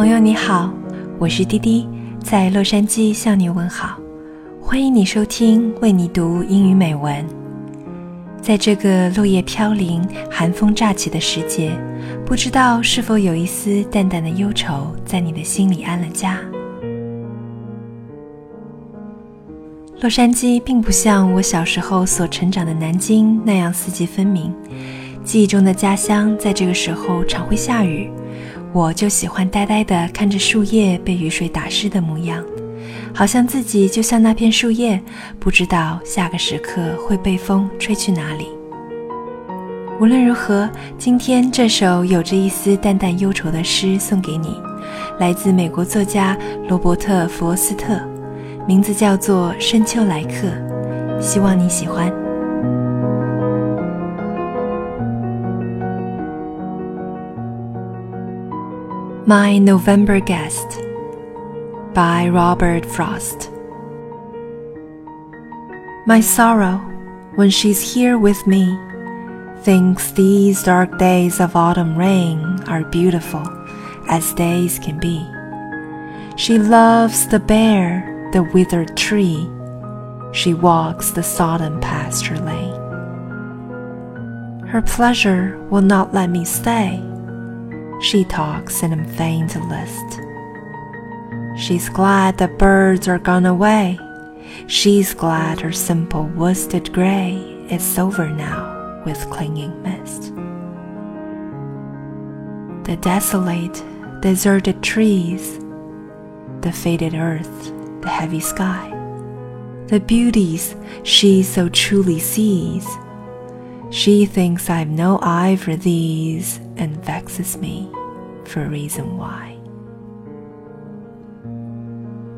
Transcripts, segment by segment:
朋友你好，我是滴滴，在洛杉矶向你问好。欢迎你收听为你读英语美文。在这个落叶飘零、寒风乍起的时节，不知道是否有一丝淡淡的忧愁在你的心里安了家。洛杉矶并不像我小时候所成长的南京那样四季分明，记忆中的家乡在这个时候常会下雨。我就喜欢呆呆地看着树叶被雨水打湿的模样，好像自己就像那片树叶，不知道下个时刻会被风吹去哪里。无论如何，今天这首有着一丝淡淡忧愁的诗送给你，来自美国作家罗伯特·弗罗斯特，名字叫做《深秋来客》，希望你喜欢。My November Guest by Robert Frost. My sorrow, when she's here with me, thinks these dark days of autumn rain are beautiful as days can be. She loves the bare, the withered tree. She walks the sodden pasture lane. Her pleasure will not let me stay she talks and I'm fain to list. She's glad the birds are gone away. She's glad her simple worsted gray is over now with clinging mist. The desolate, deserted trees, the faded earth, the heavy sky, the beauties she so truly sees. She thinks I've no eye for these and vexes me for a reason why.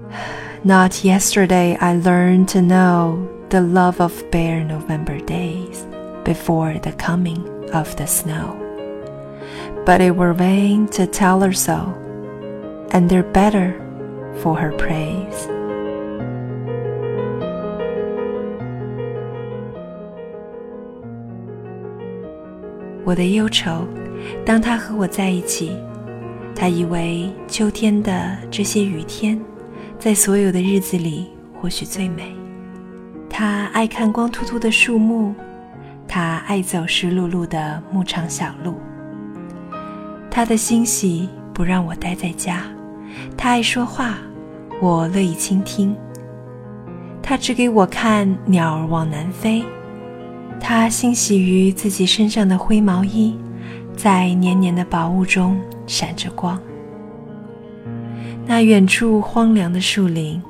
Not yesterday I learned to know the love of bare November days before the coming of the snow. But it were vain to tell her so, and they're better for her praise. 我的忧愁当他和我在一起，他以为秋天的这些雨天，在所有的日子里或许最美。他爱看光秃秃的树木，他爱走湿漉漉的牧场小路。他的欣喜不让我待在家，他爱说话，我乐意倾听。他只给我看鸟儿往南飞，他欣喜于自己身上的灰毛衣。在黏黏的薄雾中闪着光。那远处荒凉的树林，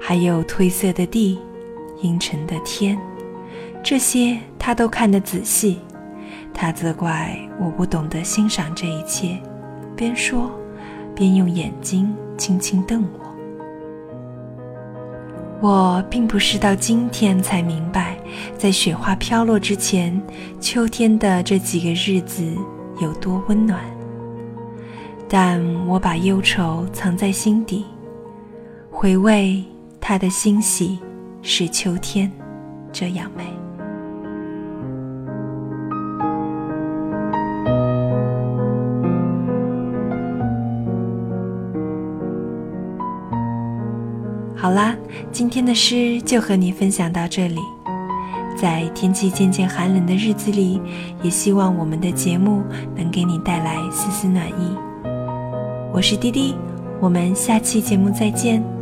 还有褪色的地、阴沉的天，这些他都看得仔细。他责怪我不懂得欣赏这一切，边说边用眼睛轻轻瞪我。我并不是到今天才明白，在雪花飘落之前，秋天的这几个日子有多温暖。但我把忧愁藏在心底，回味它的欣喜，是秋天这样美。好啦，今天的诗就和你分享到这里。在天气渐渐寒冷的日子里，也希望我们的节目能给你带来丝丝暖意。我是滴滴，我们下期节目再见。